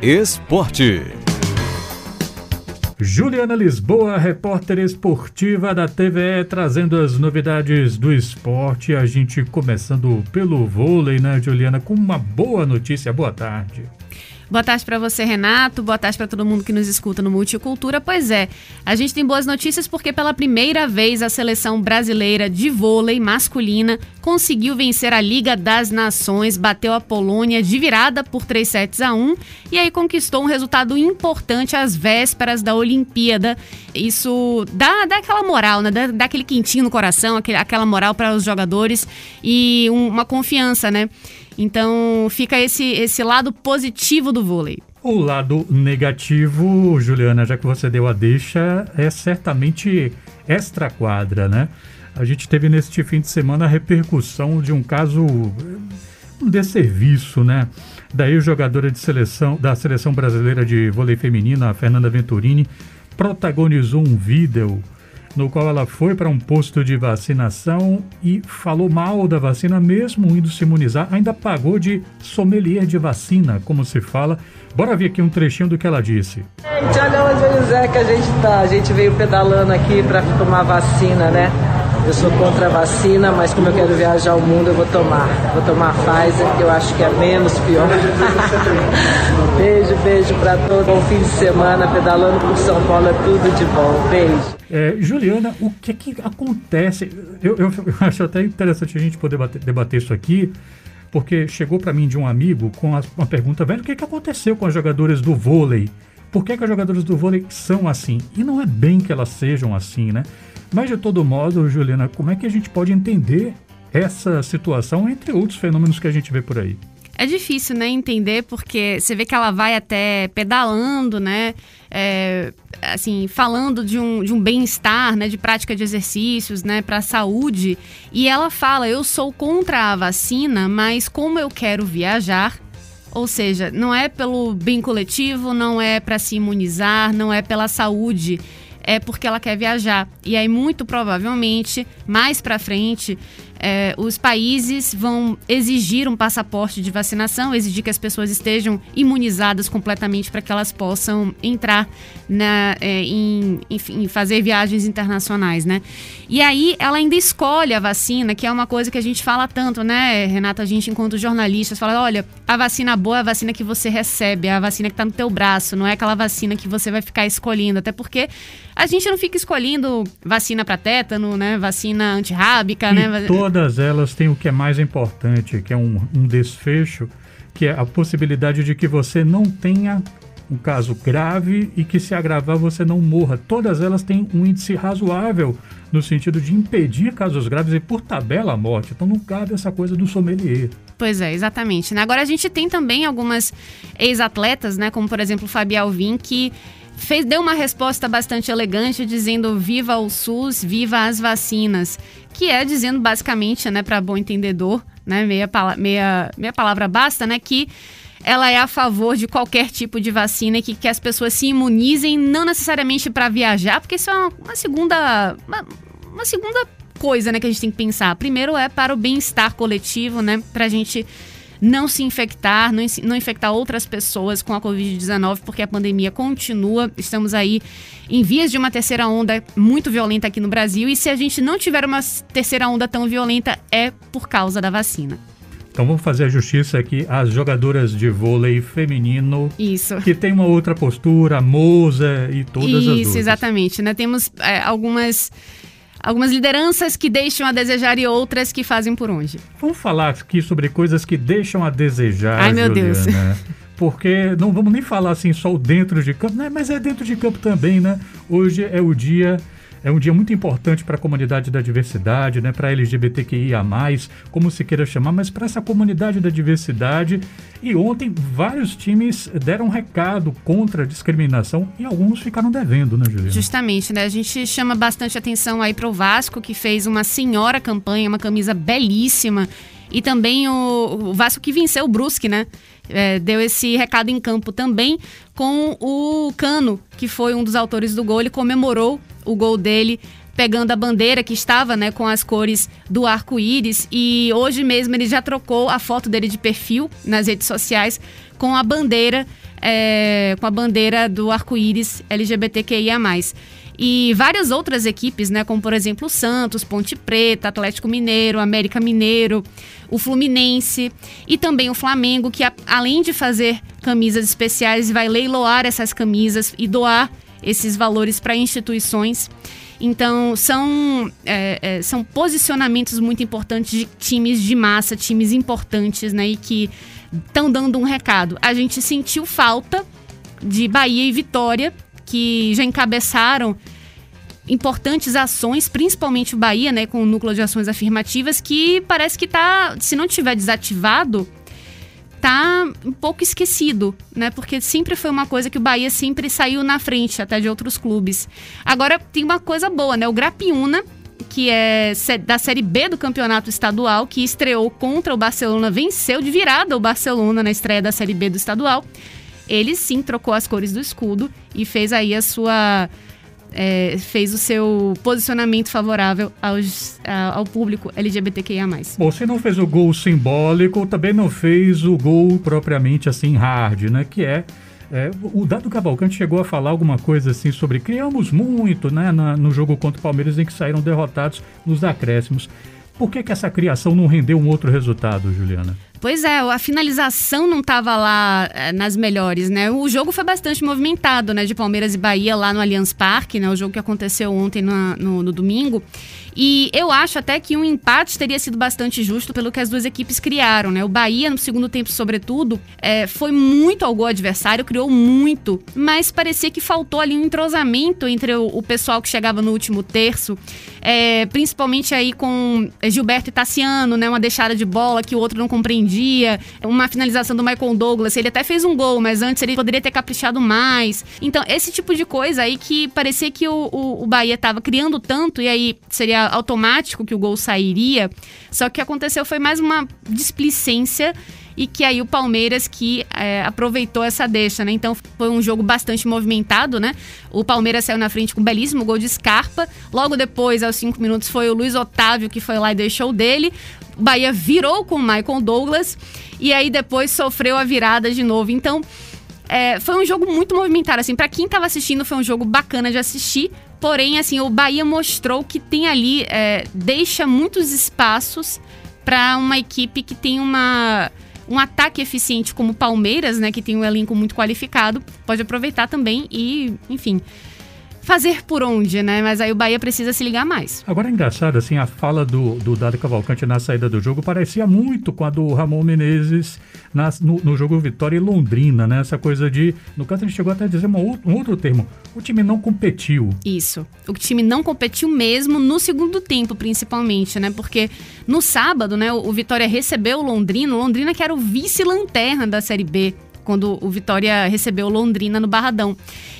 Esporte. Juliana Lisboa, repórter esportiva da TVE, trazendo as novidades do esporte. A gente começando pelo vôlei, né, Juliana? Com uma boa notícia. Boa tarde. Boa tarde para você, Renato. Boa tarde para todo mundo que nos escuta no Multicultura. Pois é, a gente tem boas notícias porque pela primeira vez a seleção brasileira de vôlei masculina conseguiu vencer a Liga das Nações, bateu a Polônia de virada por 3 sets a 1 e aí conquistou um resultado importante às vésperas da Olimpíada. Isso dá, dá aquela moral, né? Dá, dá aquele quentinho no coração, aquele, aquela moral para os jogadores e um, uma confiança, né? Então fica esse, esse lado positivo do vôlei. O lado negativo, Juliana, já que você deu a deixa, é certamente extra quadra, né? A gente teve neste fim de semana a repercussão de um caso um desserviço, né? Daí, jogadora de seleção da seleção brasileira de vôlei feminina, a Fernanda Venturini, protagonizou um vídeo no qual ela foi para um posto de vacinação e falou mal da vacina, mesmo indo se imunizar, ainda pagou de sommelier de vacina, como se fala. Bora ver aqui um trechinho do que ela disse. Gente, olha onde é que a gente tá. A gente veio pedalando aqui para tomar vacina, né? Eu sou contra a vacina, mas como eu quero viajar ao mundo, eu vou tomar. Vou tomar Pfizer, que eu acho que é menos pior. beijo, beijo para todos. Bom fim de semana, pedalando por São Paulo é tudo de bom. Beijo. É, Juliana, o que que acontece? Eu, eu, eu acho até interessante a gente poder bater, debater isso aqui, porque chegou para mim de um amigo com a, uma pergunta, velho, o que, que aconteceu com as jogadoras do vôlei? Por que, que as jogadoras do vôlei são assim? E não é bem que elas sejam assim, né? Mas de todo modo, Juliana, como é que a gente pode entender essa situação, entre outros fenômenos que a gente vê por aí? É difícil, né, entender, porque você vê que ela vai até pedalando, né, é, assim, falando de um, de um bem-estar, né, de prática de exercícios, né, para a saúde, e ela fala, eu sou contra a vacina, mas como eu quero viajar, ou seja, não é pelo bem coletivo, não é para se imunizar, não é pela saúde, é porque ela quer viajar. E aí, muito provavelmente, mais para frente, é, os países vão exigir um passaporte de vacinação, exigir que as pessoas estejam imunizadas completamente para que elas possam entrar na, é, em, enfim, fazer viagens internacionais, né? E aí ela ainda escolhe a vacina, que é uma coisa que a gente fala tanto, né, Renata? A gente, enquanto jornalistas, fala: olha, a vacina boa é a vacina que você recebe, é a vacina que está no teu braço, não é aquela vacina que você vai ficar escolhendo, até porque a gente não fica escolhendo vacina para tétano, né? Vacina antirrábica, e né? Todas elas têm o que é mais importante, que é um, um desfecho, que é a possibilidade de que você não tenha um caso grave e que se agravar você não morra. Todas elas têm um índice razoável no sentido de impedir casos graves e por tabela a morte. Então não cabe essa coisa do sommelier. Pois é, exatamente. Né? Agora a gente tem também algumas ex-atletas, né, como por exemplo Fabi Alvim, que fez, deu uma resposta bastante elegante dizendo viva o SUS, viva as vacinas, que é dizendo basicamente, né, para bom entendedor, né, meia, meia, meia palavra basta, né, que ela é a favor de qualquer tipo de vacina que, que as pessoas se imunizem, não necessariamente para viajar, porque isso é uma, uma segunda uma, uma, segunda coisa, né, que a gente tem que pensar. Primeiro é para o bem-estar coletivo, né, para a gente não se infectar, não, não infectar outras pessoas com a Covid-19, porque a pandemia continua. Estamos aí em vias de uma terceira onda muito violenta aqui no Brasil. E se a gente não tiver uma terceira onda tão violenta, é por causa da vacina. Então vamos fazer a justiça aqui às jogadoras de vôlei feminino. Isso. Que tem uma outra postura, Moza e todas Isso, as outras. Isso, exatamente. Né? Temos é, algumas algumas lideranças que deixam a desejar e outras que fazem por onde. Vamos falar aqui sobre coisas que deixam a desejar. Ai, meu Juliana. Deus. Porque não vamos nem falar assim só o dentro de campo, né? mas é dentro de campo também, né? Hoje é o dia é um dia muito importante para a comunidade da diversidade, né, para LGBTQIA+, como se queira chamar, mas para essa comunidade da diversidade. E ontem vários times deram recado contra a discriminação e alguns ficaram devendo, né, Juliana? Justamente, né? A gente chama bastante atenção aí para o Vasco, que fez uma senhora campanha, uma camisa belíssima. E também o, o Vasco que venceu o Brusque, né? É, deu esse recado em campo também com o Cano, que foi um dos autores do gol. Ele comemorou o gol dele pegando a bandeira que estava né, com as cores do arco-íris. E hoje mesmo ele já trocou a foto dele de perfil nas redes sociais com a bandeira, é, com a bandeira do arco-íris LGBTQIA e várias outras equipes, né, como por exemplo o Santos, Ponte Preta, Atlético Mineiro, América Mineiro, o Fluminense e também o Flamengo, que além de fazer camisas especiais, vai leiloar essas camisas e doar esses valores para instituições. Então, são, é, é, são posicionamentos muito importantes de times de massa, times importantes, né? E que estão dando um recado. A gente sentiu falta de Bahia e Vitória que já encabeçaram importantes ações, principalmente o Bahia, né, com o núcleo de ações afirmativas, que parece que tá, se não tiver desativado, tá um pouco esquecido, né? Porque sempre foi uma coisa que o Bahia sempre saiu na frente, até de outros clubes. Agora tem uma coisa boa, né? O Grapiúna, que é da Série B do Campeonato Estadual, que estreou contra o Barcelona, venceu de virada o Barcelona na estreia da Série B do Estadual ele sim trocou as cores do escudo e fez aí a sua. É, fez o seu posicionamento favorável aos, ao público LGBTQIA. Bom, se não fez o gol simbólico, também não fez o gol propriamente assim hard, né? Que é é, o Dado Cavalcante chegou a falar alguma coisa assim sobre criamos muito né, na, no jogo contra o Palmeiras em que saíram derrotados nos acréscimos. Por que, que essa criação não rendeu um outro resultado, Juliana? Pois é, a finalização não estava lá é, nas melhores, né? O jogo foi bastante movimentado, né? De Palmeiras e Bahia lá no Allianz Parque, né? O jogo que aconteceu ontem no, no domingo. E eu acho até que um empate teria sido bastante justo pelo que as duas equipes criaram, né? O Bahia, no segundo tempo, sobretudo, é, foi muito ao gol adversário, criou muito, mas parecia que faltou ali um entrosamento entre o, o pessoal que chegava no último terço, é, principalmente aí com Gilberto e Tassiano, né? Uma deixada de bola que o outro não compreendia, uma finalização do Michael Douglas. Ele até fez um gol, mas antes ele poderia ter caprichado mais. Então, esse tipo de coisa aí que parecia que o, o, o Bahia estava criando tanto, e aí seria automático que o gol sairia. Só que o que aconteceu foi mais uma displicência e que aí o Palmeiras que é, aproveitou essa deixa, né? Então foi um jogo bastante movimentado, né? O Palmeiras saiu na frente com um belíssimo gol de Scarpa. Logo depois, aos cinco minutos, foi o Luiz Otávio que foi lá e deixou dele. O Bahia virou com o Michael Douglas e aí depois sofreu a virada de novo. Então é, foi um jogo muito movimentado, assim, para quem estava assistindo foi um jogo bacana de assistir, porém, assim, o Bahia mostrou que tem ali, é, deixa muitos espaços para uma equipe que tem uma um ataque eficiente como o Palmeiras, né, que tem um elenco muito qualificado, pode aproveitar também e, enfim, fazer por onde, né? Mas aí o Bahia precisa se ligar mais. Agora é engraçado, assim, a fala do, do Dado Cavalcante na saída do jogo parecia muito com a do Ramon Menezes na, no, no, jogo Vitória e Londrina, né? Essa coisa de. No caso, ele chegou até a dizer uma, um outro termo. O time não competiu. Isso. O time não competiu mesmo no segundo tempo, principalmente, né? Porque no sábado, né, o, o Vitória recebeu o Londrina, o Londrina que era o vice-lanterna da Série B quando o Vitória recebeu Londrina no Barradão.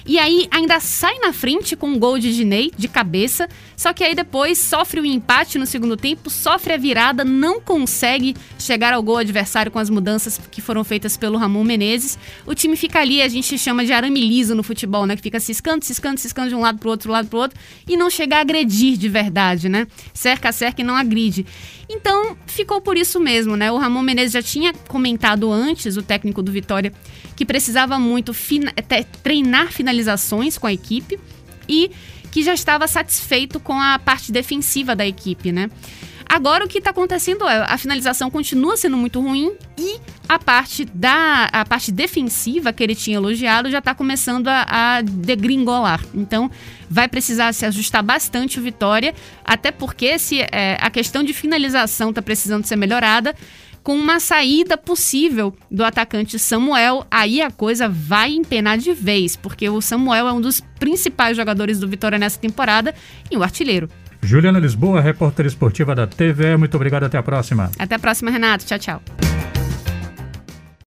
E aí ainda sai na frente com um gol de Dinei de cabeça, só que aí depois sofre o um empate no segundo tempo, sofre a virada, não consegue chegar ao gol adversário com as mudanças que foram feitas pelo Ramon Menezes. O time fica ali, a gente chama de arame liso no futebol, né? Que fica ciscando, ciscando, ciscando de um lado pro outro, lado pro outro, e não chega a agredir de verdade, né? Cerca, cerca e não agride. Então, ficou por isso mesmo, né? O Ramon Menezes já tinha comentado antes, o técnico do Vitória, que precisava muito fina treinar finalizações com a equipe e que já estava satisfeito com a parte defensiva da equipe, né? Agora o que está acontecendo é a finalização continua sendo muito ruim e a parte da a parte defensiva que ele tinha elogiado já está começando a, a degringolar. Então vai precisar se ajustar bastante o Vitória, até porque se é, a questão de finalização está precisando ser melhorada com uma saída possível do atacante Samuel, aí a coisa vai empenar de vez, porque o Samuel é um dos principais jogadores do Vitória nessa temporada e o artilheiro. Juliana Lisboa, repórter esportiva da TV. Muito obrigado. Até a próxima. Até a próxima, Renato. Tchau, tchau.